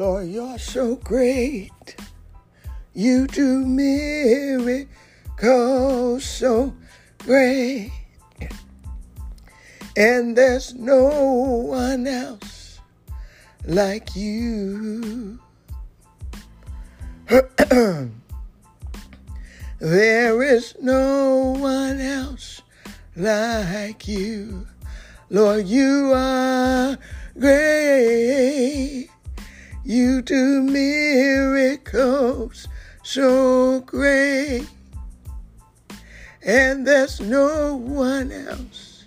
Lord, you're so great. You do miracles so great. And there's no one else like you. there is no one else like you. Lord, you are great. You do miracles so great. And there's no one else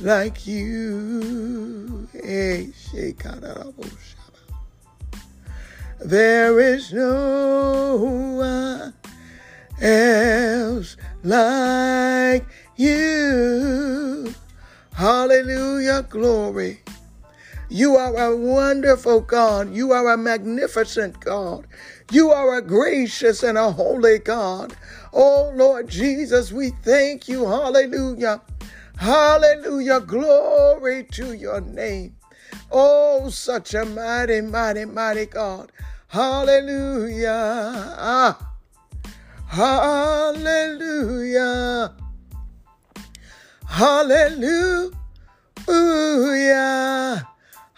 like you. There is no one else like you. Hallelujah, glory. You are a wonderful God. You are a magnificent God. You are a gracious and a holy God. Oh Lord Jesus, we thank you. Hallelujah. Hallelujah. Glory to your name. Oh, such a mighty, mighty, mighty God. Hallelujah. Ah. Hallelujah. Hallelujah.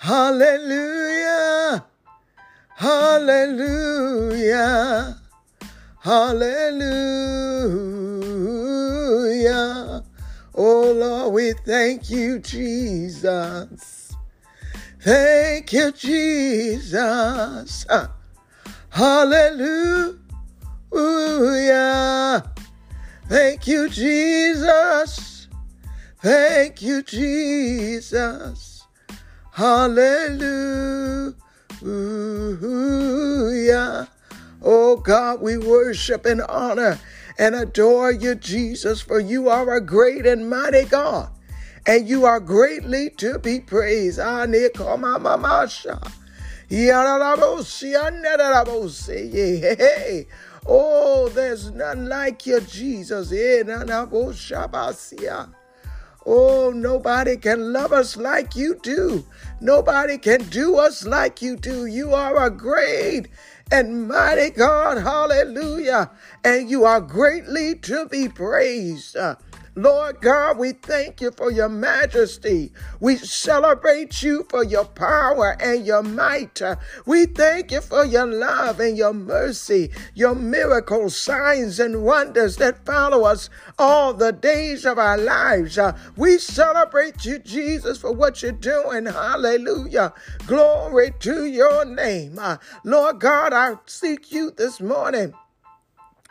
Hallelujah. Hallelujah. Hallelujah. Oh Lord, we thank you, Jesus. Thank you, Jesus. Hallelujah. Thank you, Jesus. Thank you, Jesus. Hallelujah. Oh God, we worship and honor and adore you, Jesus, for you are a great and mighty God, and you are greatly to be praised. Ah, oh, there's none like you, Jesus. Oh, nobody can love us like you do. Nobody can do us like you do. You are a great and mighty God. Hallelujah. And you are greatly to be praised. Uh, Lord God, we thank you for your majesty. We celebrate you for your power and your might. We thank you for your love and your mercy, your miracles, signs, and wonders that follow us all the days of our lives. We celebrate you, Jesus, for what you're doing. Hallelujah. Glory to your name. Lord God, I seek you this morning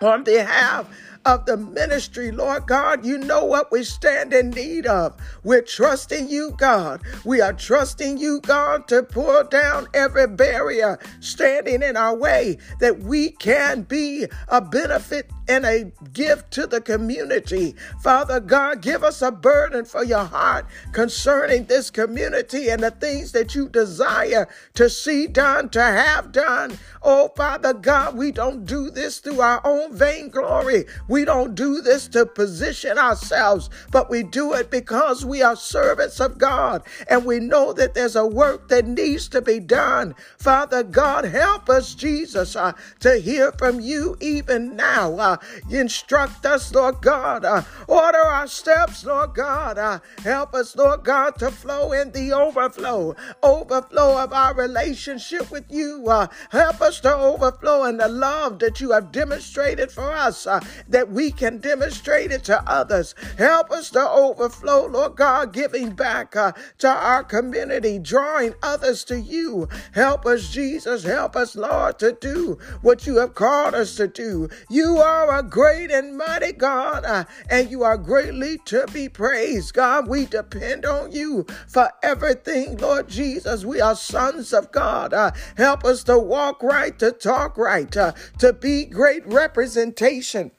on behalf of the ministry, Lord God. You know what we stand in need of. We're trusting you, God. We are trusting you, God, to pull down every barrier standing in our way that we can be a benefit and a gift to the community. Father God, give us a burden for your heart concerning this community and the things that you desire to see done, to have done. Oh, Father God, we don't do this through our own vainglory. We don't do this to position ourselves, but we do it because we are servants of God and we know that there's a work that needs to be done. Father God, help us, Jesus, uh, to hear from you even now. Uh, instruct us, Lord God. Uh, order our steps, Lord God. Uh, help us, Lord God, to flow in the overflow, overflow of our relationship with you. Uh, help us to overflow in the love that you have demonstrated for us. Uh, that that we can demonstrate it to others. Help us to overflow, Lord God, giving back uh, to our community, drawing others to you. Help us, Jesus. Help us, Lord, to do what you have called us to do. You are a great and mighty God, uh, and you are greatly to be praised. God, we depend on you for everything, Lord Jesus. We are sons of God. Uh, help us to walk right, to talk right, uh, to be great representation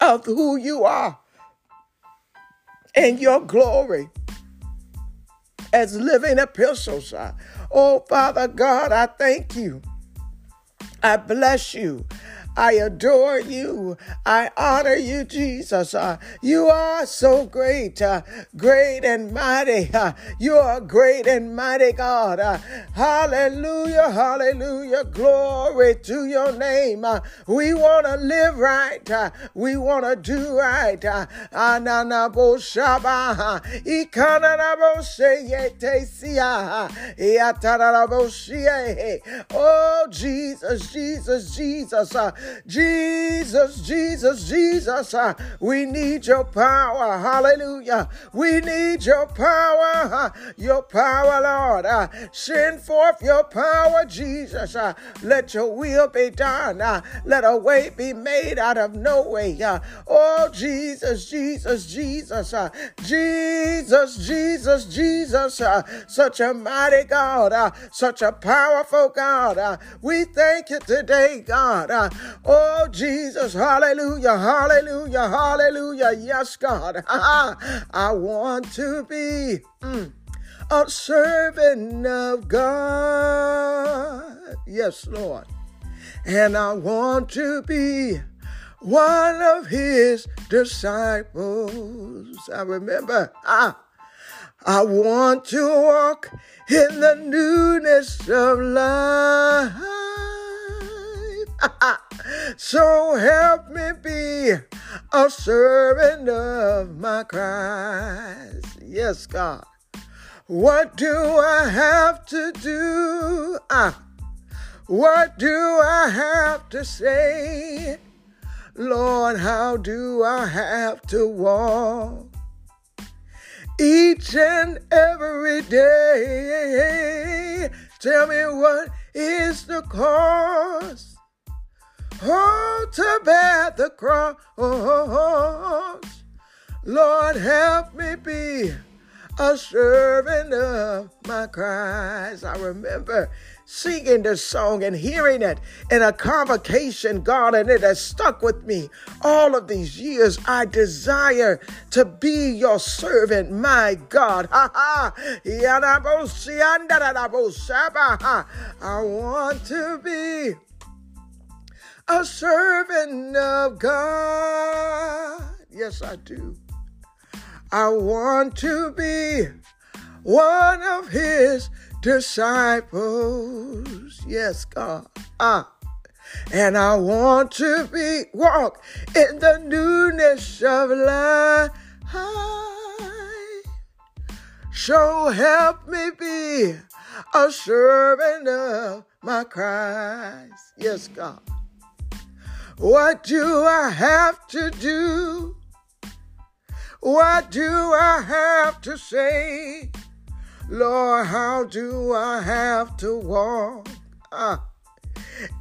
of who you are and your glory as living epistles. Oh, Father God, I thank you. I bless you. I adore you. I honor you, Jesus. Uh, you are so great, uh, great and mighty. Uh, you are great and mighty God. Uh, hallelujah, hallelujah. Glory to your name. Uh, we want to live right. Uh, we want to do right. Ananabo. Oh, Jesus, Jesus, Jesus. Jesus, Jesus, Jesus. Uh, we need your power. Hallelujah. We need your power. Uh, your power, Lord. Uh, send forth your power, Jesus. Uh, let your will be done. Uh, let a way be made out of no way. Uh, oh, Jesus, Jesus, Jesus. Uh, Jesus, Jesus, Jesus. Uh, such a mighty God. Uh, such a powerful God. Uh, we thank you today, God. Uh, oh, Jesus. Hallelujah. Hallelujah. Hallelujah. Yes, God. I want to be. Mm, a servant of God. Yes, Lord. And I want to be one of his disciples. I remember, ah, I want to walk in the newness of life. so help me be a servant of my Christ. Yes, God. What do I have to do? Ah, what do I have to say? Lord, how do I have to walk? Each and every day, tell me what is the cost? Oh, to bear the cross. Lord, help me be a servant of my Christ. I remember singing this song and hearing it in a convocation, God, and it has stuck with me all of these years. I desire to be your servant, my God. Ha ha. I want to be a servant of God. Yes, I do. I want to be one of his disciples. Yes, God. Ah. And I want to be walk in the newness of life. So help me be a servant of my Christ. Yes, God. What do I have to do? What do I have to say? Lord, how do I have to walk? Uh,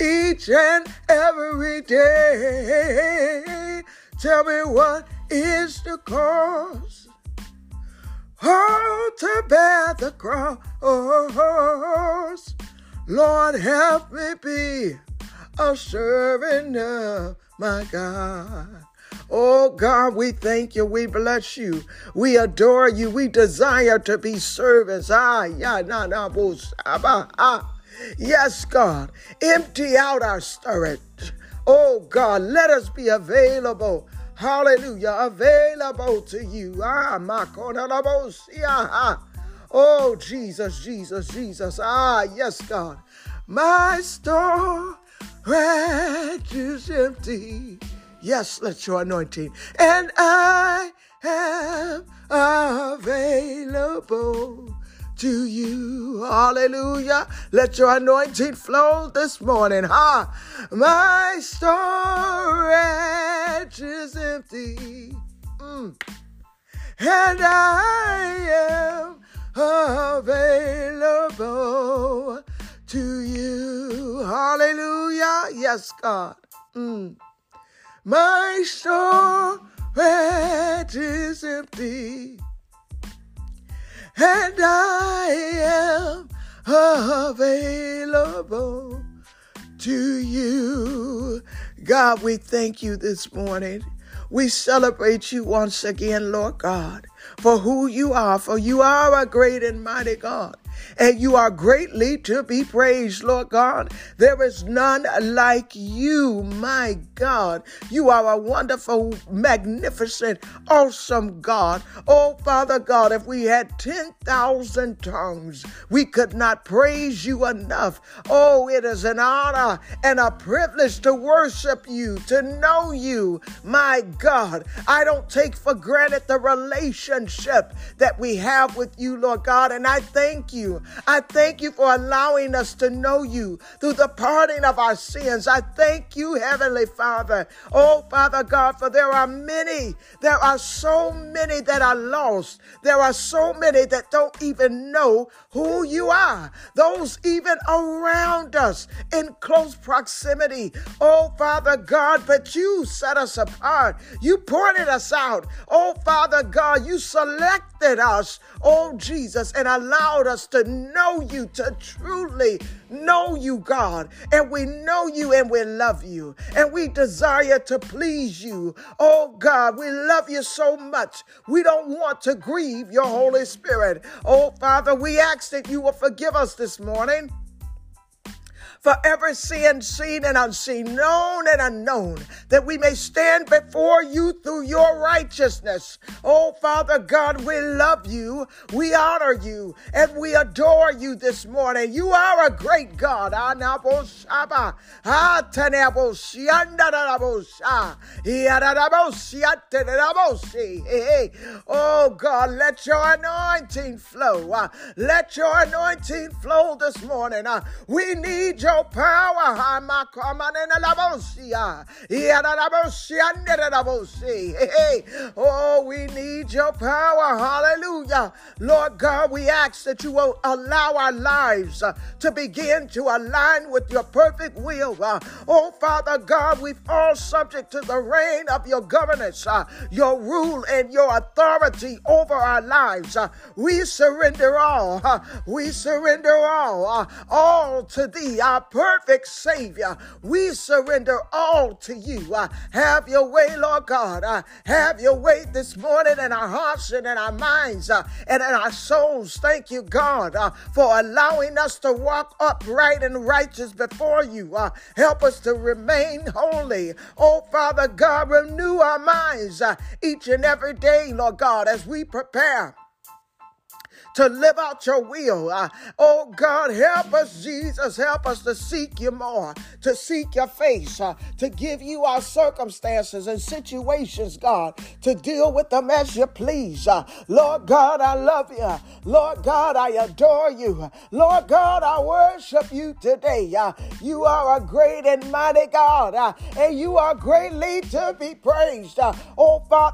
each and every day. Tell me what is the cause? Oh, to bear the cross. Lord, help me be a servant of my God. Oh God, we thank you. We bless you. We adore you. We desire to be servants. Ah, yeah, na, na, ah. Yes, God. Empty out our storage. Oh God, let us be available. Hallelujah. Available to you. Ah, my Oh, Jesus, Jesus, Jesus. Ah, yes, God. My storage is empty. Yes, let your anointing. And I am available to you. Hallelujah. Let your anointing flow this morning. Ha! My storage is empty. Mm. And I am available to you. Hallelujah. Yes, God. Mm. My storage is empty, and I am available to you. God, we thank you this morning. We celebrate you once again, Lord God, for who you are, for you are a great and mighty God. And you are greatly to be praised, Lord God. There is none like you, my God. You are a wonderful, magnificent, awesome God. Oh, Father God, if we had 10,000 tongues, we could not praise you enough. Oh, it is an honor and a privilege to worship you, to know you, my God. I don't take for granted the relationship that we have with you, Lord God, and I thank you. I thank you for allowing us to know you through the pardoning of our sins. I thank you, Heavenly Father. Oh, Father God, for there are many, there are so many that are lost. There are so many that don't even know who you are. Those even around us in close proximity. Oh, Father God, but you set us apart. You pointed us out. Oh, Father God, you us, oh Jesus, and allowed us to know you, to truly know you, God. And we know you and we love you. And we desire to please you. Oh, God, we love you so much. We don't want to grieve your Holy Spirit. Oh, Father, we ask that you will forgive us this morning for every sin seen and unseen, known and unknown, that we may stand before you through your righteousness. Oh, Father God, we love you, we honor you, and we adore you this morning. You are a great God. Oh, God, let your anointing flow. Uh, let your anointing flow this morning. Uh, we need your power. Oh, we need your power. Hallelujah. Lord God, we ask that you will allow our lives uh, to begin to align with your perfect will. Uh, oh, Father God, we've all subject to the reign of your governance, uh, your rule, and your authority over our lives. we surrender all. we surrender all. all to thee, our perfect Savior. We surrender all to you. Uh, have your way, Lord God. Uh, have your way this morning in our hearts and in our minds uh, and in our souls. Thank you, God, uh, for allowing us to walk upright and righteous before you. Uh, help us to remain holy. Oh, Father God, renew our minds uh, each and every day, Lord God, as we prepare to live out your will. Uh, oh God, help us, Jesus. Help us to seek you more, to seek your face, uh, to give you our circumstances and situations, God, to deal with them as you please. Uh, Lord God, I love you. Lord God, I adore you. Lord God, I worship you today. Uh, you are a great and mighty God, uh, and you are greatly to be praised. Uh, oh, Father,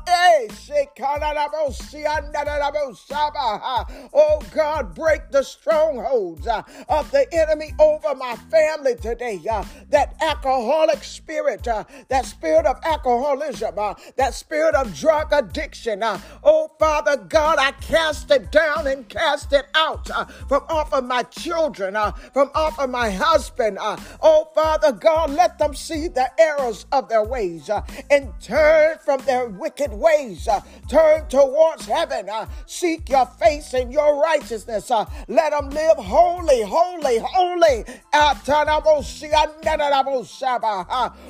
Oh God, break the strongholds uh, of the enemy over my family today. Uh, that alcoholic spirit, uh, that spirit of alcoholism, uh, that spirit of drug addiction. Uh, oh Father God, I cast it down and cast it out uh, from off of my children, from off of my husband. oh Father God, let them see the errors of their ways and turn from their wicked ways. turn towards heaven. seek your face and your your righteousness. Uh, let them live holy, holy, holy. Uh,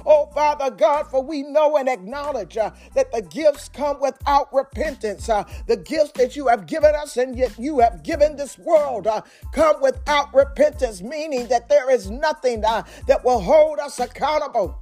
oh, Father God, for we know and acknowledge uh, that the gifts come without repentance. Uh, the gifts that you have given us and yet you have given this world uh, come without repentance, meaning that there is nothing uh, that will hold us accountable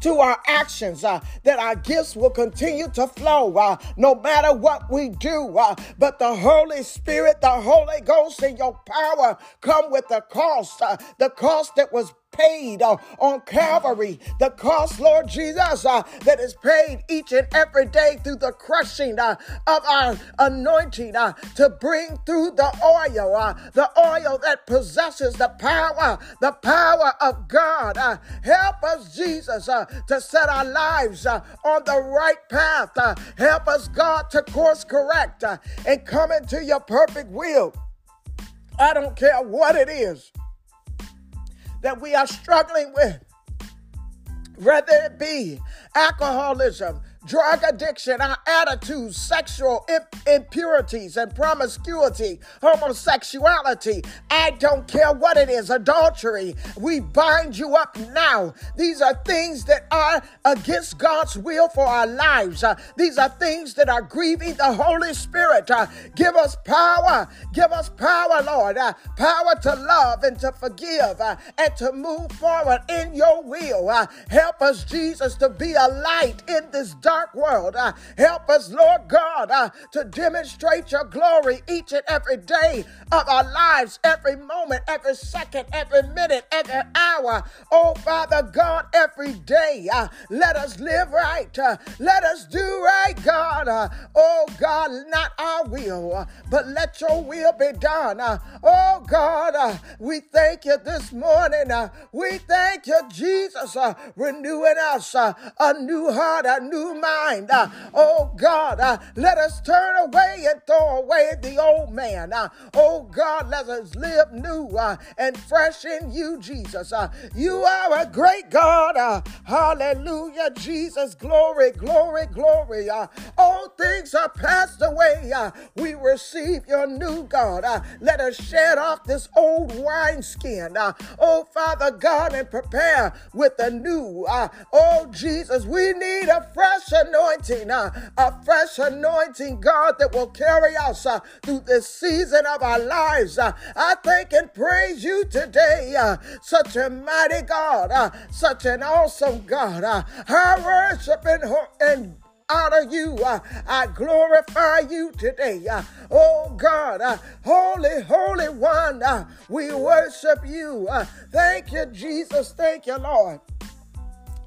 to our actions, uh, that our gifts will continue to flow uh, no matter what we do. Uh, but the Holy Spirit, the Holy Ghost, and your power come with the cost, uh, the cost that was paid uh, on Calvary, the cost, Lord Jesus, uh, that is paid each and every day through the crushing uh, of our anointing uh, to bring through the oil, uh, the oil that possesses the power, the power of God. Uh, help us, Jesus, to set our lives on the right path. help us, God, to course correct and come into your perfect will. I don't care what it is that we are struggling with, whether it be alcoholism, drug addiction, our attitudes, sexual impurities and promiscuity, homosexuality. I don't care what it is, adultery. We bind you up now. These are things that are against God's will for our lives. Uh, these are things that are grieving the Holy Spirit. Uh, give us power. Give us power, Lord. Uh, power to love and to forgive uh, and to move forward in your will. Uh, help us, Jesus, to be a light in this dark world. Uh, help us, Lord God, uh, to demonstrate your glory each and every day of our lives, every moment, every second, every minute, every hour. Oh, Father God, every day. Uh, let us live right. Uh, let us do right, God. oh, God, not our will, but let your will be done. oh, God, we thank you this morning. we thank you, Jesus, renewing us a new heart, a new mind. Uh, oh, God, uh, let us turn away and throw away the old man. Uh, oh, God, let us live new and fresh in you, Jesus. you are a great God. hallelujah, Jesus. Glory, glory, glory. all things are passed away. we receive your new God. let us shed off this old wineskin. oh, Father God, and prepare with a new. oh, Jesus, we need a fresh anointing, a fresh anointing, God, that will carry us uh, through this season of our lives. Uh, I thank and praise you today. Uh, such a mighty God, uh, such an awesome God. Uh, I worship and, and honor you. Uh, I glorify you today. Uh, oh God, uh, holy, holy one, uh, we worship you. Uh, thank you, Jesus. Thank you, Lord.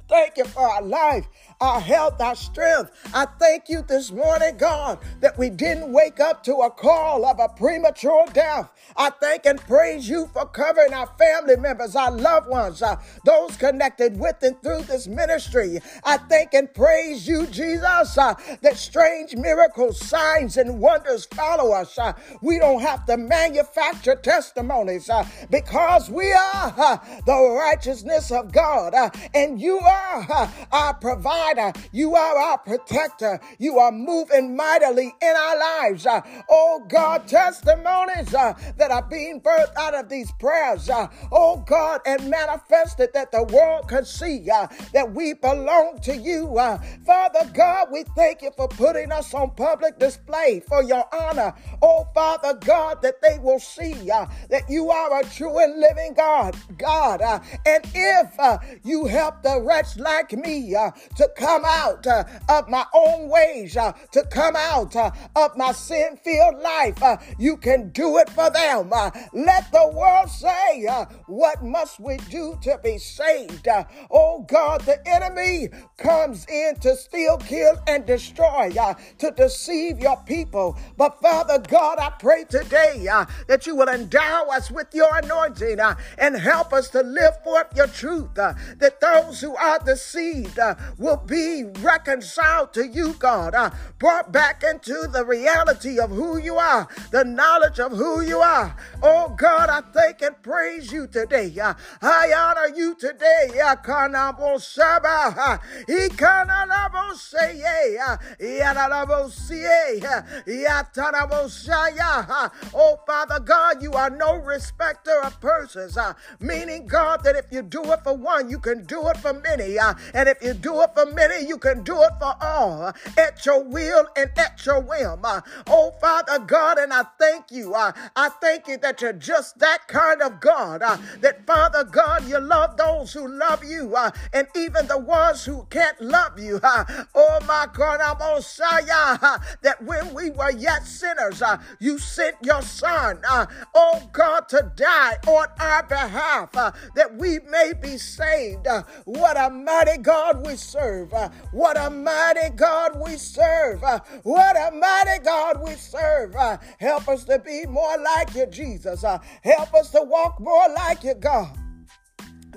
Thank you for our life our health, our strength. I thank you this morning, God, that we didn't wake up to a call of a premature death. I thank and praise you for covering our family members, our loved ones, uh, those connected with and through this ministry. I thank and praise you, Jesus, uh, that strange miracles, signs, and wonders follow us. Uh, we don't have to manufacture testimonies uh, because we are uh, the righteousness of God, uh, and you are our provider provider. You are our protector. You are moving mightily in our lives. Uh, oh God, testimonies uh, that are being birthed out of these prayers. Uh, oh God, and manifested that the world can see uh, that we belong to you. Father God, we thank you for putting us on public display for your honor. Oh Father God, that they will see that you are a true and living God. God, and if you help the wretch like me to come out uh, of my own ways, uh, to come out uh, of my sin filled life. Uh, you can do it for them. Uh, let the world say, uh, What must we do to be saved? oh God, the enemy comes in to steal, kill, and destroy, to deceive your people. But Father God, I pray today that you will endow us with your anointing and help us to live forth your truth, that those who are deceived will be reconciled to you, God, uh, brought back into the reality of who you are, the knowledge of who you are. Oh God, I thank and praise you today. Uh, I honor you today. Uh, oh Father God, you are no respecter of persons, uh, meaning God that if you do it for one, you can do it for many, uh, and if you do it for many, you can do it for all at your will and at your whim. Uh, oh, Father God, and I thank you. Uh, I thank you that you're just that kind of God. Uh, that, Father God, you love those who love you uh, and even the ones who can't love you. Uh, oh, my God, I'm Messiah, uh, that when we were yet sinners, uh, you sent your Son, uh, oh God, to die on our behalf uh, that we may be saved. Uh, what a mighty God we serve serve. Uh, what a mighty God we serve. Uh, what a mighty God we serve. Uh, help us to be more like you, Jesus. Help us to walk more like you, God.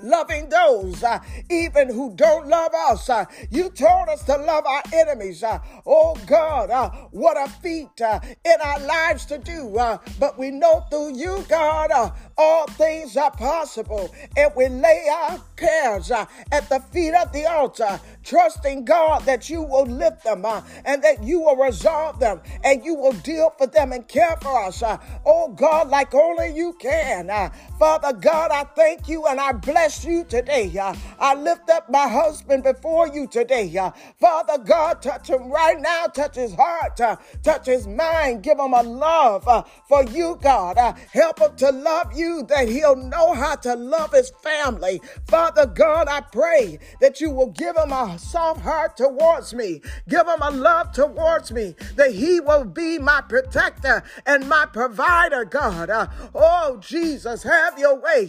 Loving those uh, even who don't love us. Uh, you told us to love our enemies. Uh, oh God, uh, what a feat uh, in our lives to do. Uh, but we know through you, God, all things are possible. And we lay our cares at the feet of the altar, trusting God that you will lift them and that you will resolve them and you will deal for them and care for us. oh God, like only you can. Father God, I thank you and I bless you today. I lift up my husband before you today. Father God, touch him right now. Touch his heart. Uh, touch his mind. Give him a love uh, for you, God. Uh, help him to love you that he'll know how to love his family. Father God, I pray that you will give him a soft heart towards me. Give him a love towards me that he will be my protector and my provider, God. Oh, Jesus, have your way.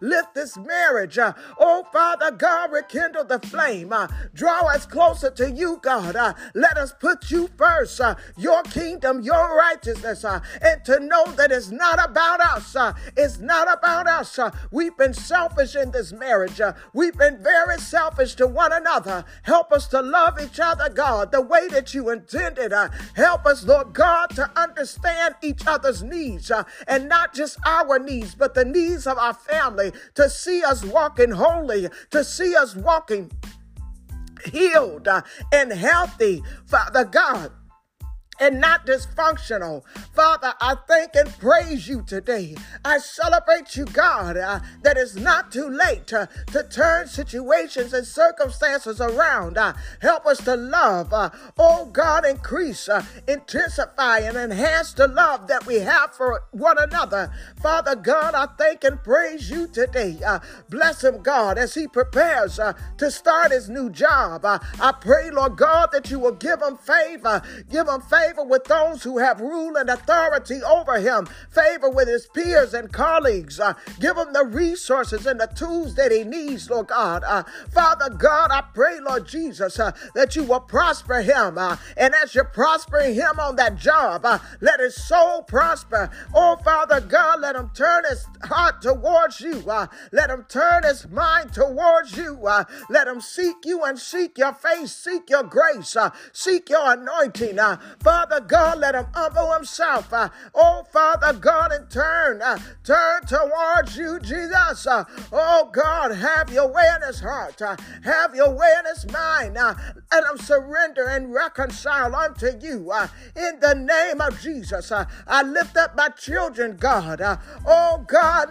Lift this marriage. Uh, oh, Father God, rekindle the flame. draw us closer to you, God. let us put you first, uh, your kingdom, your righteousness, uh, and to know that it's not about us. Uh, it's not about us. Uh, we've been selfish in this marriage. Uh, we've been very selfish to one another. Help us to love each other, God, the way that you intended. Uh, help us, Lord God, to understand each other's needs and not just our needs, but the needs of our family, to see us walking holy, to see us walking healed uh, and healthy, Father God and not dysfunctional. Father, I thank and praise you today. I celebrate you, God, uh, that it's not too late to, to turn situations and circumstances around. Uh, help us to love. Uh, oh, God, increase, uh, intensify, and enhance the love that we have for one another. Father God, I thank and praise you today. Uh, bless him, God, as he prepares uh, to start his new job. I pray, Lord God, that you will give him favor, give him favor favor with those who have rule and authority over him, favor with his peers and colleagues. Uh, give him the resources and the tools that he needs, Lord God. Uh, Father God, I pray, Lord Jesus, uh, that you will prosper him. Uh, and as you're prospering him on that job, uh, let his soul prosper. Oh, Father God, let him turn his heart towards you. Uh, let him turn his mind towards you. let him seek you and seek your face, seek your grace, seek your anointing. Father God, let him humble himself. Uh, oh, Father God, in turn, uh, turn towards you, Jesus. Uh, oh, God, have your way in his heart. Uh, have your way in his mind. Uh, let him surrender and reconcile unto you. Uh, in the name of Jesus, I lift up my children, God. oh, God,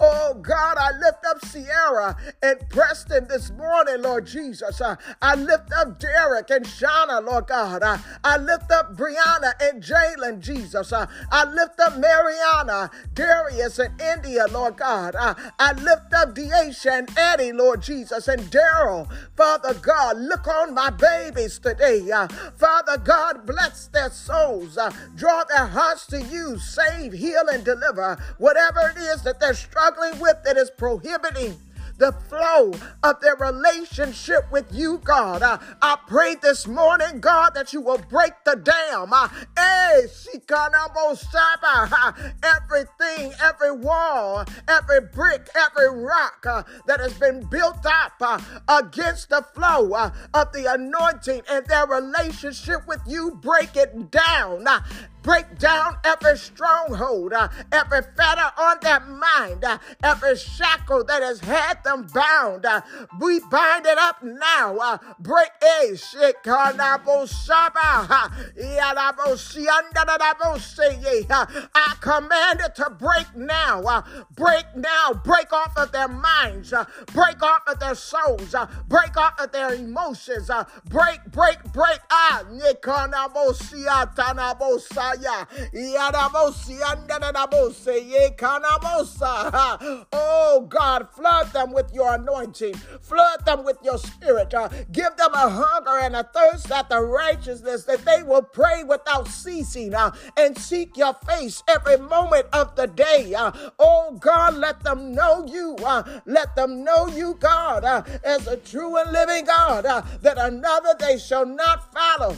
Oh, God, I lift up Sierra and Preston this this morning, Lord Jesus. Uh, I lift up Derek and Shauna, Lord God. Uh, I lift up Brianna and Jalen, Jesus. Uh, I lift up Mariana, Darius, and India, Lord God. Uh, I lift up Deisha and Eddie, Lord Jesus, and Daryl. Father God, look on my babies today. Uh, Father God, bless their souls. Uh, draw their hearts to you. Save, heal, and deliver. Whatever it is that they're struggling with that is prohibiting the flow of their relationship with you, God. Uh, I pray this morning, God, that you will break the dam. Uh, eh, uh, everything, every wall, every brick, every rock uh, that has been built up uh, against the flow uh, of the anointing and their relationship with you, break it down. Break down every stronghold, uh, every fetter on their mind, uh, every shackle that has had them bound. Uh, we bind it up now. Uh, break a I command it to break now. Uh, break now. Break off of their minds. Uh, break off of their souls. Uh, break off of their emotions. Uh, break, break, break. Ah, Oh God, flood them with your anointing, flood them with your spirit. Uh, give them a hunger and a thirst after righteousness that they will pray without ceasing uh, and seek your face every moment of the day. Uh, oh God, let them know you. Uh, let them know you, God, uh, as a true and living God, uh, that another they shall not follow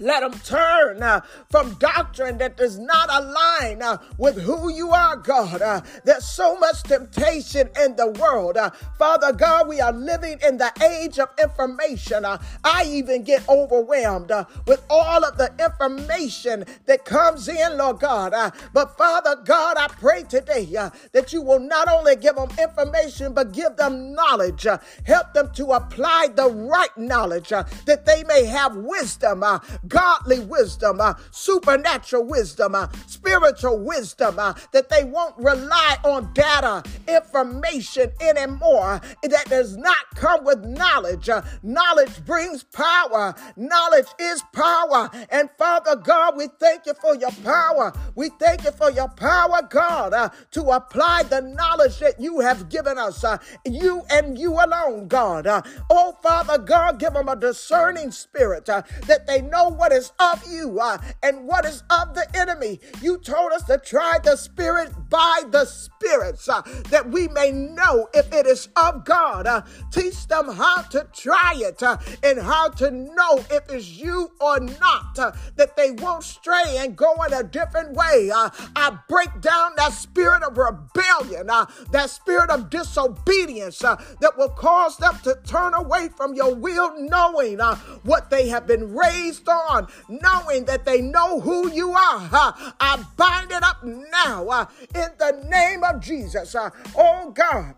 Let them turn uh, from doctrine that does not align uh, with who you are, God. Uh, there's so much temptation in the world. Uh, Father God, we are living in the age of information. Uh, I even get overwhelmed uh, with all of the information that comes in, Lord God. but Father God, I pray today that you will not only give them information, but give them knowledge. help them to apply the right knowledge that they may have wisdom godly wisdom, uh, supernatural wisdom, uh, spiritual wisdom, uh, that they won't rely on data, information anymore that does not come with knowledge. Uh, knowledge brings power. Knowledge is power. And Father God, we thank you for your power. We thank you for your power, God, uh, to apply the knowledge that you have given us. Uh, you and you alone, God. oh, Father God, give them a discerning spirit that they know what is of you uh, and what is of the enemy. You told us to try the spirit by the spirits uh, that we may know if it is of God. Uh, teach them how to try it uh, and how to know if it's you or not, uh, that they won't stray and go in a different way. Uh, I break down that spirit of rebellion, that spirit of disobedience that will cause them to turn away from your will, knowing what they have been raised on, knowing that they know who you are. I bind it up now uh, in the name of Jesus. Uh, oh God.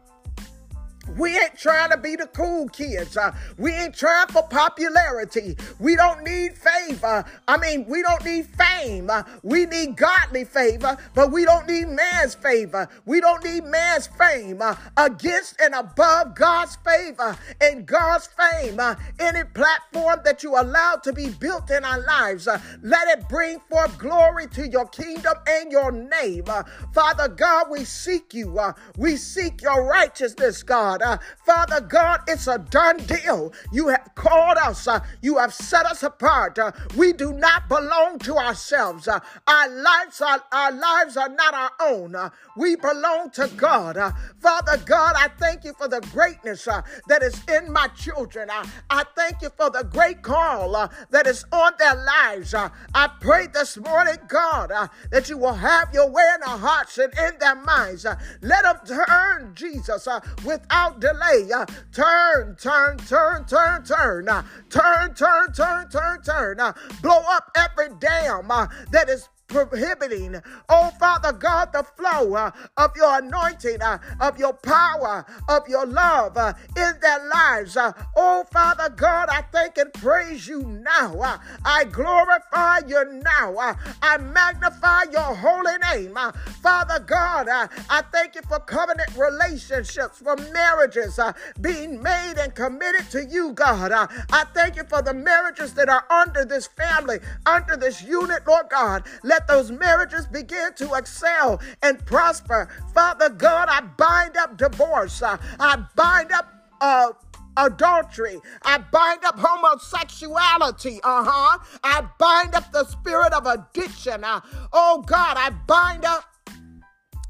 We ain't trying to be the cool kids. Uh, we ain't trying for popularity. We don't need favor. I mean, we don't need fame. Uh, we need godly favor, but we don't need man's favor. We don't need man's fame uh, against and above God's favor and God's fame. Uh, any platform that you allow to be built in our lives, uh, let it bring forth glory to your kingdom and your name. Uh, Father God, we seek you. we seek your righteousness, God. God. Uh, Father God, it's a done deal. You have called us, uh, you have set us apart. Uh, we do not belong to ourselves. Uh, our lives are our lives are not our own. Uh, we belong to God. Uh, Father God, I thank you for the greatness that is in my children. I thank you for the great call that is on their lives. I pray this morning, God, that you will have your way in their hearts and in their minds. let them turn, Jesus, without without delay. Uh, turn, turn, turn, turn, turn. Uh, turn, turn, turn, turn, turn. Uh, blow up every dam uh, that is prohibiting, oh Father God, the flow uh, of your anointing, uh, of your power, of your love uh, in their lives. Uh, oh Father God, I thank and praise you now. Uh, I glorify you now. Uh, I magnify your holy name. Father God, I thank you for covenant relationships, for marriages being made and committed to you, God. I thank you for the marriages that are under this family, under this unit, Lord God. Let let those marriages begin to excel and prosper. Father God, I bind up divorce. I bind up uh, adultery. I bind up homosexuality. Uh huh. I bind up the spirit of addiction. Uh, oh God, I bind up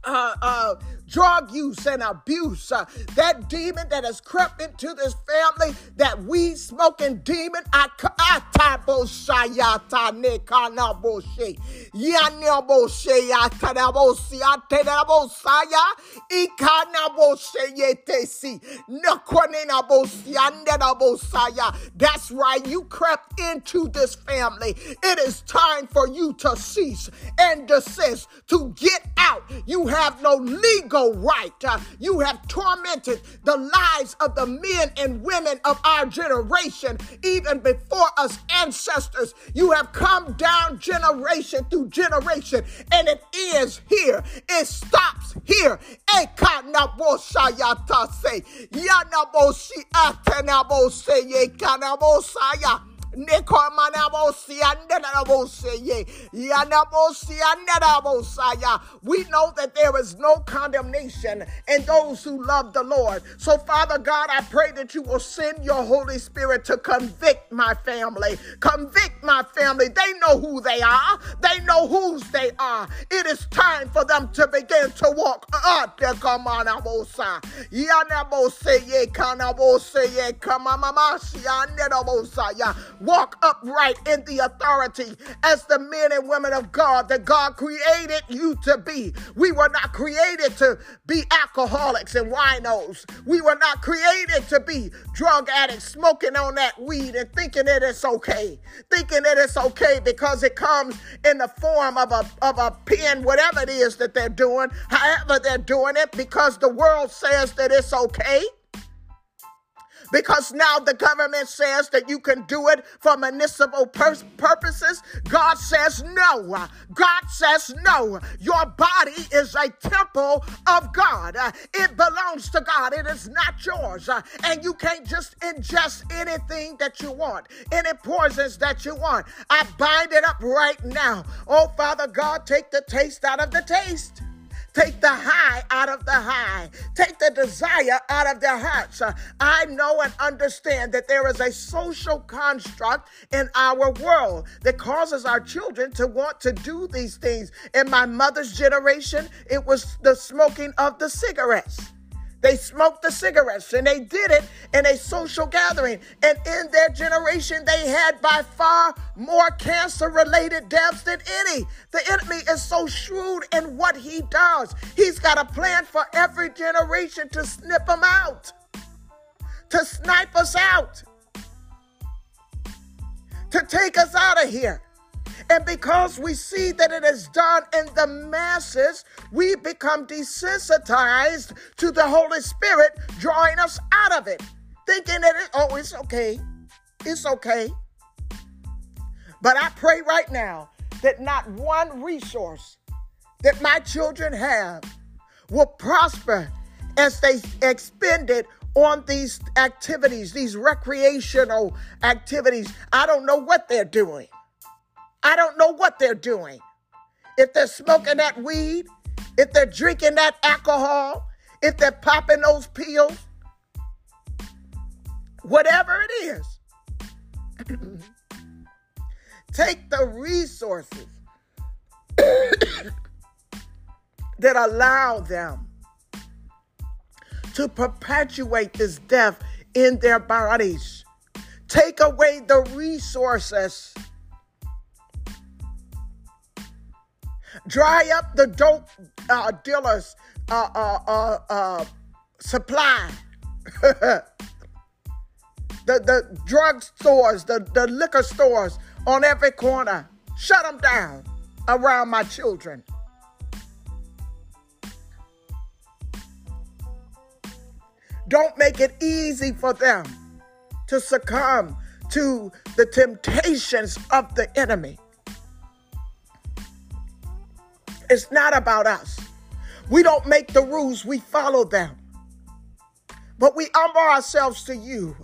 uh, uh, drug use and abuse. Uh, that demon that has crept into this family, that weed smoking demon. That's right, you crept into this family. It is time for you to cease and desist, to get out. You have no legal right. Uh, you have tormented the lives of the men and women of our generation, even before us ancestors. You have come down generation through generation, and it is here. It stops here. We know that there is no condemnation in those who love the Lord. So, Father God, I pray that you will send your Holy Spirit to convict my family. Convict my family. They know who they are, they know whose they are. It is time for them to begin to walk. Come on, Abosa. Yanabose, ye, ye, Kamamamashi, walk upright in the authority as the men and women of God that God created you to be. We were not created to be alcoholics and winos. We were not created to be drug addicts smoking on that weed and thinking that it's okay. Thinking that it's okay because it comes in the form of a, of a pen, whatever it is that they're doing, however they're doing it, because the world says that it's okay because now the government says that you can do it for municipal pur- purposes. God says no. God says no. Your body is a temple of God. It belongs to God. It is not yours. And you can't just ingest anything that you want, any poisons that you want. I bind it up right now. Oh, Father God, take the taste out of the taste. Take the high out of the high. Take the desire out of their hearts. I know and understand that there is a social construct in our world that causes our children to want to do these things. In my mother's generation, it was the smoking of the cigarettes. They smoked the cigarettes and they did it in a social gathering. And in their generation, they had by far more cancer related deaths than any. The enemy is so shrewd in what he does. He's got a plan for every generation to snip them out, to snipe us out, to take us out of here. And because we see that it is done in the masses, we become desensitized to the Holy Spirit drawing us out of it, thinking that it, oh, it's okay. It's okay. But I pray right now that not one resource that my children have will prosper as they expend it on these activities, these recreational activities. I don't know what they're doing. I don't know what they're doing. If they're smoking that weed, if they're drinking that alcohol, if they're popping those pills, whatever it is, take the resources that allow them to perpetuate this death in their bodies. Take away the resources Dry up the dope uh, dealers' uh, uh, uh, uh supply. the the drug stores, the, the liquor stores on every corner. Shut them down around my children. Don't make it easy for them to succumb to the temptations of the enemy. It's not about us. We don't make the rules, we follow them. But we humble ourselves to you,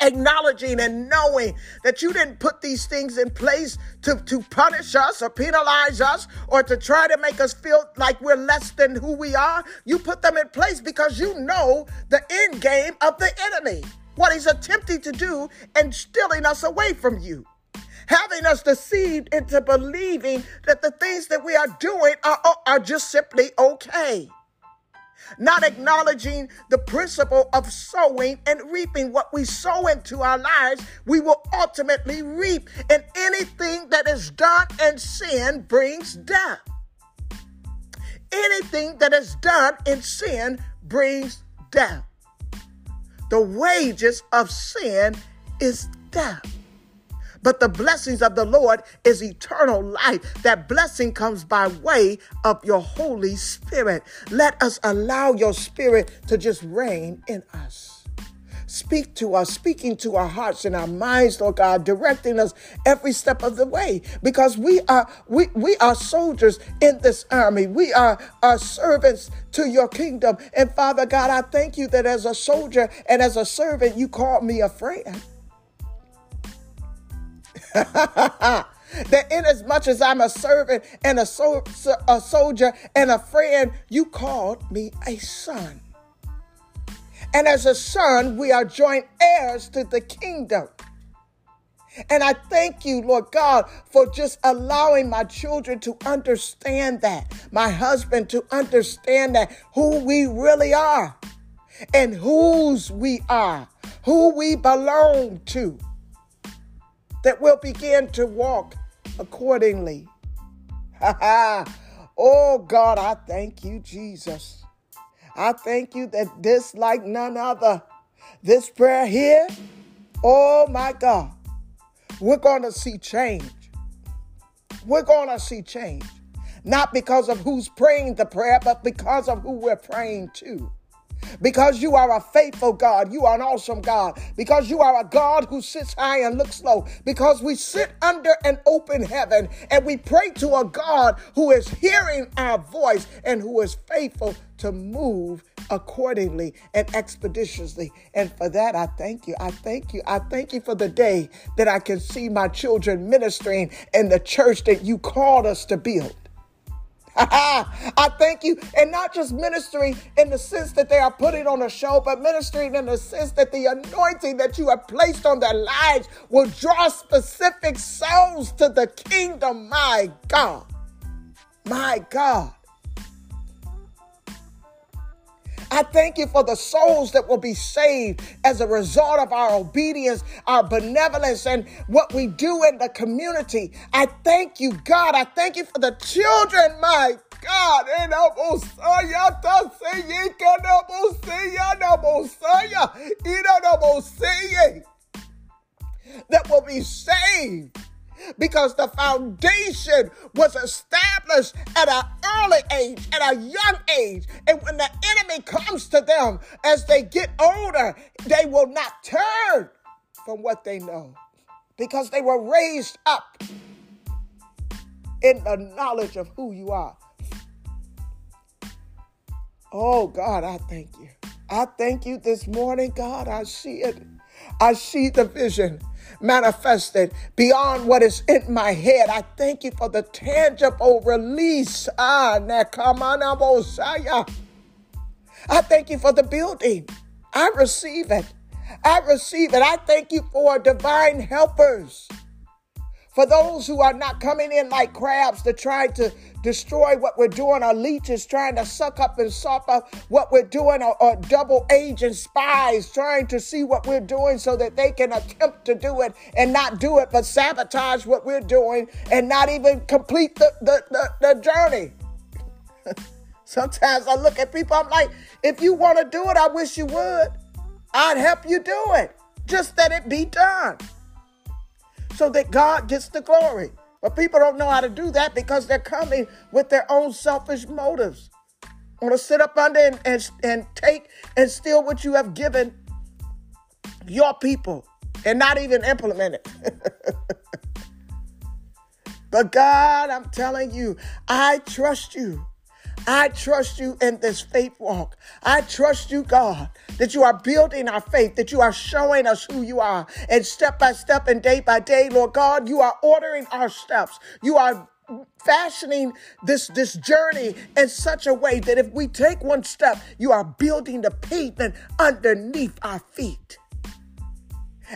acknowledging and knowing that you didn't put these things in place to, to punish us or penalize us or to try to make us feel like we're less than who we are. You put them in place because you know the end game of the enemy, what he's attempting to do and stealing us away from you having us deceived into believing that the things that we are doing are, oh, are just simply okay. Not acknowledging the principle of sowing and reaping. What we sow into our lives, we will ultimately reap. And anything that is done in sin brings death. Anything that is done in sin brings death. The wages of sin is death. But the blessings of the Lord is eternal life. That blessing comes by way of your Holy Spirit. Let us allow your spirit to just reign in us. Speak to us, speaking to our hearts and our minds, Lord God, directing us every step of the way. Because we are we, we are soldiers in this army. We are, are servants to your kingdom. And Father God, I thank you that as a soldier and as a servant, you called me a friend. that inasmuch as I'm a servant and a, so, a soldier and a friend, you called me a son. And as a son, we are joint heirs to the kingdom. And I thank you, Lord God, for just allowing my children to understand that, my husband to understand that, who we really are and whose we are, who we belong to. That we'll begin to walk accordingly. Ha ha. Oh God, I thank you, Jesus. I thank you that this, like none other, this prayer here, oh my God, we're going to see change. We're going to see change. Not because of who's praying the prayer, but because of who we're praying to because you are a faithful God. You are an awesome God. Because you are a God who sits high and looks low. Because we sit under an open heaven and we pray to a God who is hearing our voice and who is faithful to move accordingly and expeditiously. And for that, I thank you. I thank you. I thank you for the day that I can see my children ministering in the church that you called us to build. I thank you. And not just ministry in the sense that they are putting on a show, but ministering in the sense that the anointing that you have placed on their lives will draw specific souls to the kingdom. My God. My God. I thank you for the souls that will be saved as a result of our obedience, our benevolence, and what we do in the community. I thank you, God. I thank you for the children, my God. That will be saved because the foundation was established at an early age, at a young age. And when the enemy comes to them as they get older, they will not turn from what they know because they were raised up in the knowledge of who you are. Oh, God, I thank you. I thank you this morning, God. I see it. I see the vision manifested beyond what is in my head. I thank you for the tangible release. Ah, I thank you for the building. I receive it. I receive it. I thank you for divine helpers. For those who are not coming in like crabs to try to destroy what we're doing, or leeches trying to suck up and suck up what we're doing, or, or double agent spies trying to see what we're doing so that they can attempt to do it and not do it, but sabotage what we're doing and not even complete the, the, the, the journey. Sometimes I look at people, I'm like, if you want to do it, I wish you would. I'd help you do it. Just that it be done so that God gets the glory. But people don't know how to do that because they're coming with their own selfish motives. Want to sit up under and, and, and take and steal what you have given your people and not even implement it. but God, I'm telling you, I trust you. I trust you in this faith walk. I trust you, God, that you are building our faith, that you are showing us who you are. And step by step and day by day, Lord God, you are ordering our steps. You are fashioning this this journey in such a way that if we take one step you are building the pavement underneath our feet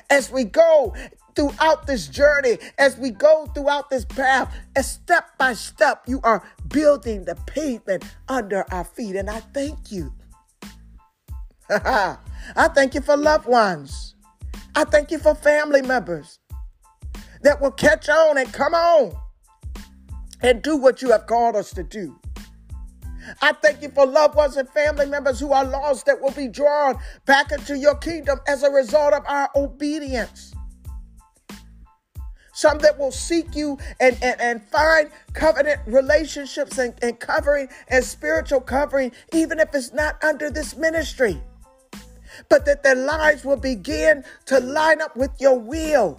as we go throughout this journey, as we go throughout this path, as step by step, you are building the pavement under our feet. And I thank you. I thank you for loved ones. I thank you for family members that will catch on and come on and do what you have called us to do. I thank you for loved ones and family members who are lost that will be drawn back into your kingdom as a result of our obedience some that will seek you and, and, and find covenant relationships and, and covering and spiritual covering, even if it's not under this ministry. But that their lives will begin to line up with your will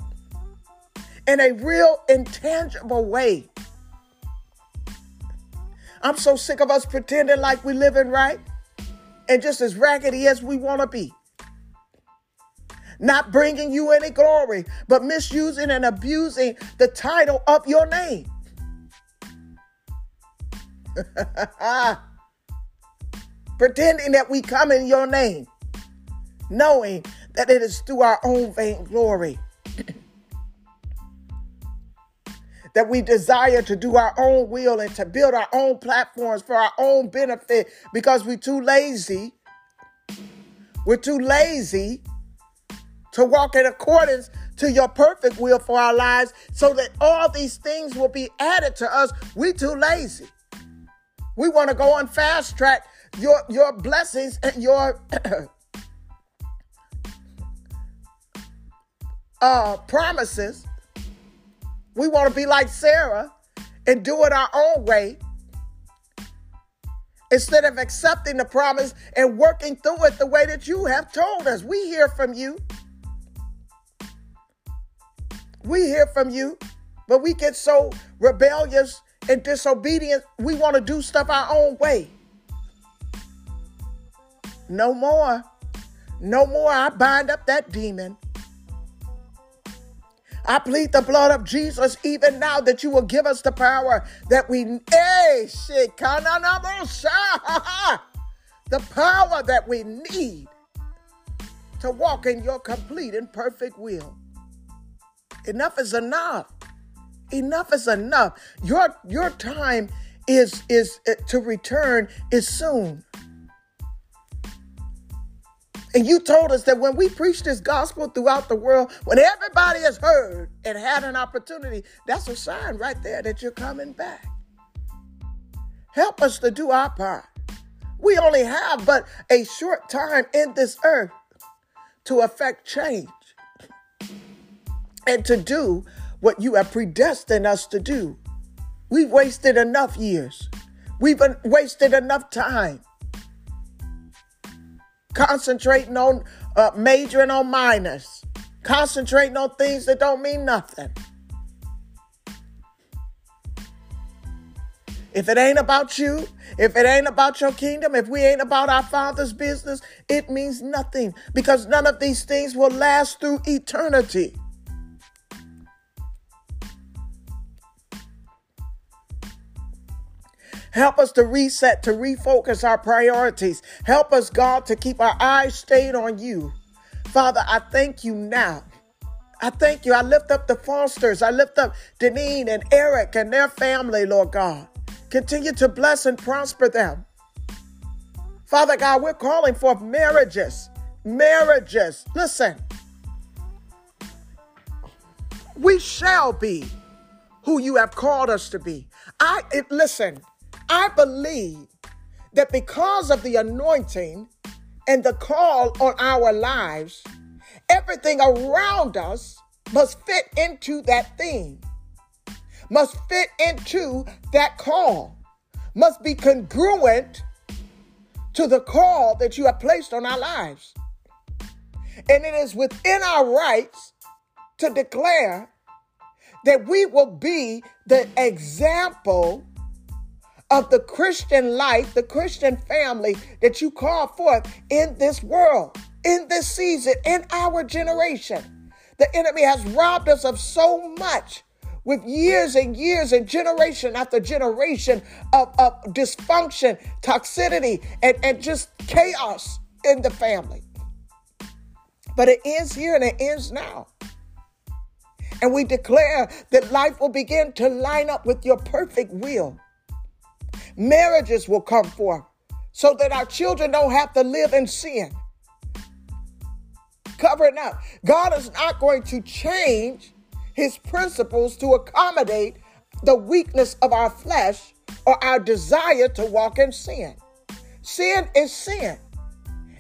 in a real intangible way. I'm so sick of us pretending like we're living right and just as raggedy as we want to be not bringing you any glory, but misusing and abusing the title of your name. Pretending that we come in your name, knowing that it is through our own vain glory. that we desire to do our own will and to build our own platforms for our own benefit because we're too lazy. We're too lazy to walk in accordance to your perfect will for our lives so that all these things will be added to us. We too lazy. We want to go on fast track your your blessings and your uh, promises. We want to be like Sarah and do it our own way instead of accepting the promise and working through it the way that you have told us. We hear from you. We hear from you, but we get so rebellious and disobedient, we want to do stuff our own way. No more. No more. I bind up that demon. I plead the blood of Jesus even now that you will give us the power that we hey, the power that we need to walk in your complete and perfect will. Enough is enough. Enough is enough. Your your time is is uh, to return is soon. And you told us that when we preach this gospel throughout the world, when everybody has heard and had an opportunity, that's a sign right there that you're coming back. Help us to do our part. We only have but a short time in this earth to affect change and to do what you have predestined us to do. We've wasted enough years. We've wasted enough time concentrating on uh, majoring on minors, concentrating on things that don't mean nothing. If it ain't about you, if it ain't about your kingdom, if we ain't about our Father's business, it means nothing because none of these things will last through eternity. Help us to reset, to refocus our priorities. Help us, God, to keep our eyes stayed on you. Father, I thank you now. I thank you. I lift up the Fosters. I lift up Deneen and Eric and their family, Lord God. Continue to bless and prosper them. Father God, we're calling for marriages. Marriages. Listen, we shall be who you have called us to be. I it, listen. I believe that because of the anointing and the call on our lives, everything around us must fit into that theme, must fit into that call, must be congruent to the call that you have placed on our lives. And it is within our rights to declare that we will be the example of the Christian life, the Christian family that you call forth in this world, in this season, in our generation. The enemy has robbed us of so much with years and years and generation after generation of, of dysfunction, toxicity, and, and just chaos in the family. But it ends here and it ends now. And we declare that life will begin to line up with your perfect will marriages will come forth so that our children don't have to live in sin. Covering up. God is not going to change his principles to accommodate the weakness of our flesh or our desire to walk in sin. Sin is sin.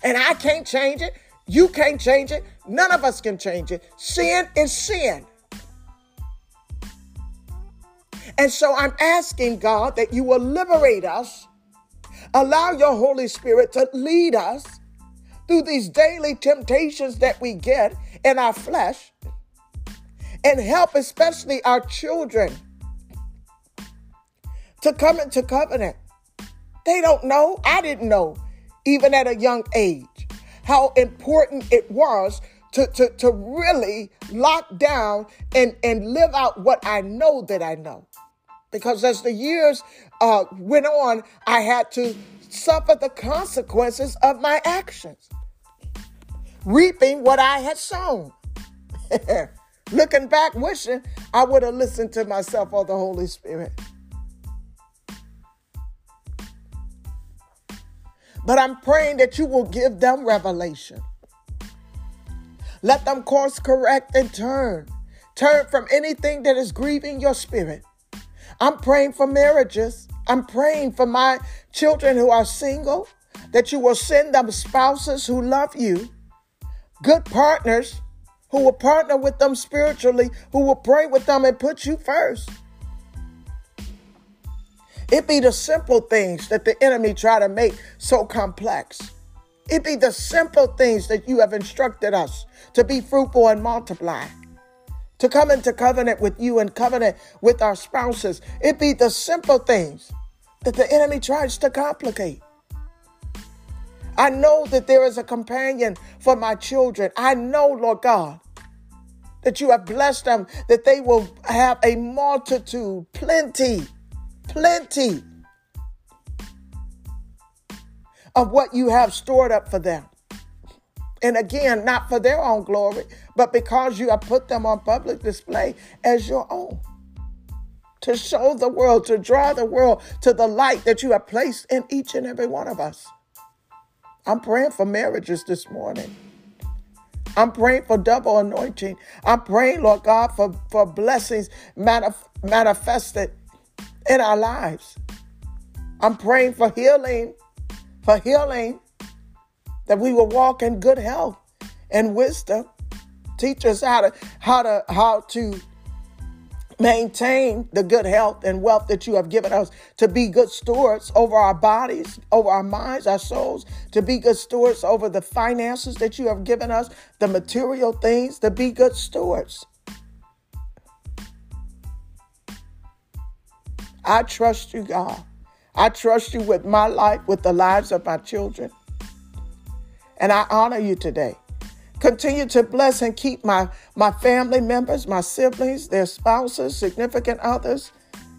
And I can't change it. You can't change it. None of us can change it. Sin is sin. And so I'm asking God that you will liberate us, allow your Holy Spirit to lead us through these daily temptations that we get in our flesh, and help especially our children to come into covenant. They don't know. I didn't know, even at a young age, how important it was to, to, to really lock down and, and live out what I know that I know because as the years uh, went on, I had to suffer the consequences of my actions, reaping what I had sown. Looking back, wishing I would have listened to myself or the Holy Spirit. But I'm praying that you will give them revelation. Let them course correct and turn. Turn from anything that is grieving your spirit. I'm praying for marriages. I'm praying for my children who are single, that you will send them spouses who love you, good partners who will partner with them spiritually, who will pray with them and put you first. It be the simple things that the enemy try to make so complex. It be the simple things that you have instructed us to be fruitful and multiply, to come into covenant with you and covenant with our spouses. It be the simple things that the enemy tries to complicate. I know that there is a companion for my children. I know, Lord God, that you have blessed them, that they will have a multitude, plenty plenty of what you have stored up for them. And again, not for their own glory, but because you have put them on public display as your own. To show the world, to draw the world to the light that you have placed in each and every one of us. I'm praying for marriages this morning. I'm praying for double anointing. I'm praying, Lord God, for, for blessings manif- manifested in our lives. I'm praying for healing, for healing, that we will walk in good health and wisdom. Teach us how to how to how to maintain the good health and wealth that you have given us to be good stewards over our bodies, over our minds, our souls, to be good stewards over the finances that you have given us, the material things, to be good stewards. I trust you, God. I trust you with my life, with the lives of my children. And I honor you today. Continue to bless and keep my, my family members, my siblings, their spouses, significant others,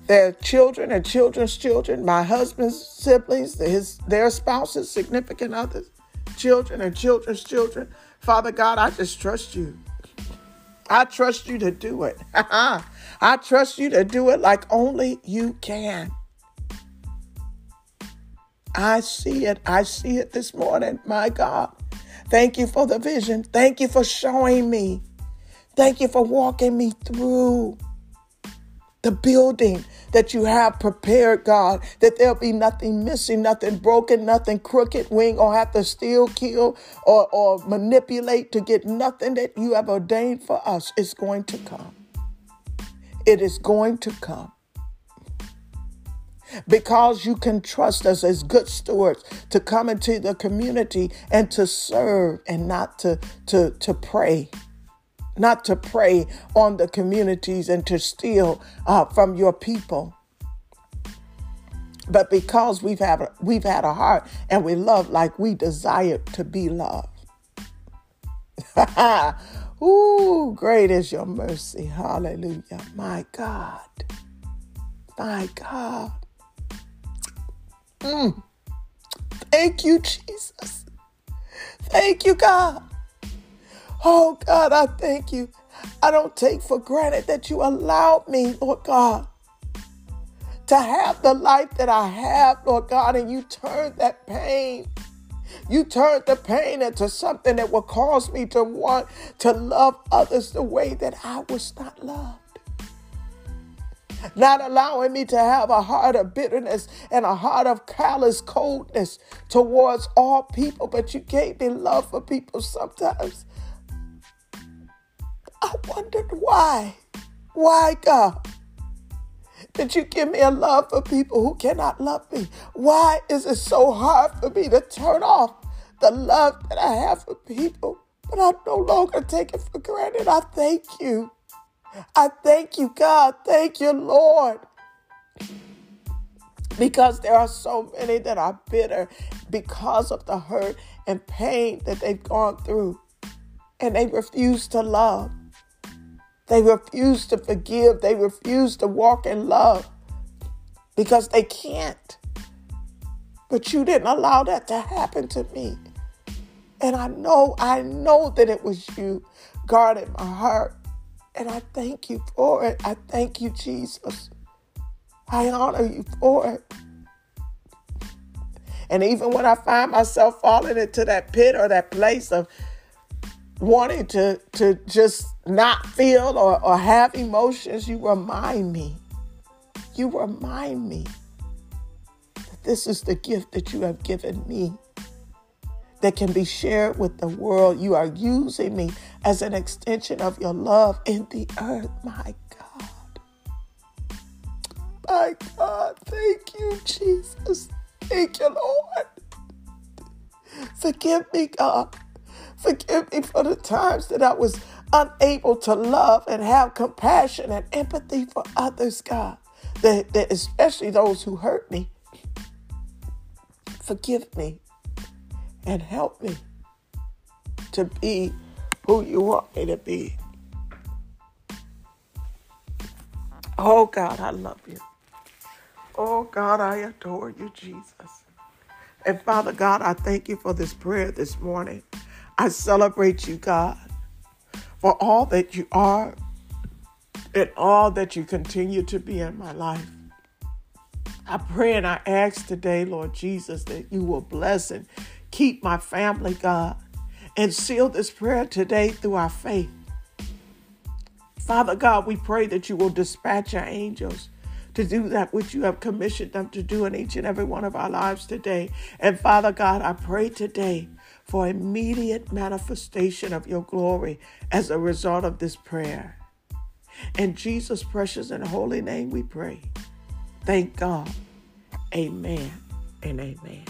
their children and children's children, my husband's siblings, his, their spouses, significant others, children and children's children. Father God, I just trust you. I trust you to do it. I trust you to do it like only you can. I see it. I see it this morning. My God. Thank you for the vision. Thank you for showing me. Thank you for walking me through the building that you have prepared, God, that there'll be nothing missing, nothing broken, nothing crooked. We ain't gonna have to steal, kill, or, or manipulate to get nothing that you have ordained for us. It's going to come. It is going to come. Because you can trust us as good stewards to come into the community and to serve and not to, to, to pray not to prey on the communities and to steal uh, from your people. But because we've had, we've had a heart and we love like we desire to be loved. Ooh, great is your mercy. Hallelujah. My God. My God. Mm. Thank you, Jesus. Thank you, God. Oh God, I thank you. I don't take for granted that you allowed me, Lord God, to have the life that I have, Lord God, and you turned that pain. You turned the pain into something that will cause me to want to love others the way that I was not loved. Not allowing me to have a heart of bitterness and a heart of callous coldness towards all people, but you gave me love for people sometimes I wondered why. Why, God? Did you give me a love for people who cannot love me? Why is it so hard for me to turn off the love that I have for people? But I no longer take it for granted. I thank you. I thank you, God. Thank you, Lord. Because there are so many that are bitter because of the hurt and pain that they've gone through, and they refuse to love. They refuse to forgive. They refuse to walk in love because they can't. But you didn't allow that to happen to me. And I know, I know that it was you guarding my heart. And I thank you for it. I thank you, Jesus. I honor you for it. And even when I find myself falling into that pit or that place of wanting to, to just not feel or, or have emotions, you remind me. You remind me that this is the gift that you have given me that can be shared with the world. You are using me as an extension of your love in the earth. My God. My God. Thank you, Jesus. Thank you, Lord. Forgive me, God. Forgive me for the times that I was unable to love and have compassion and empathy for others, God, that, that especially those who hurt me. Forgive me and help me to be who you want me to be. Oh God, I love you. Oh God, I adore you, Jesus. And Father God, I thank you for this prayer this morning. I celebrate you, God, for all that you are and all that you continue to be in my life. I pray and I ask today, Lord Jesus, that you will bless and keep my family, God, and seal this prayer today through our faith. Father God, we pray that you will dispatch your angels to do that which you have commissioned them to do in each and every one of our lives today. And Father God, I pray today for immediate manifestation of your glory as a result of this prayer. In Jesus' precious and holy name we pray. Thank God. Amen and amen.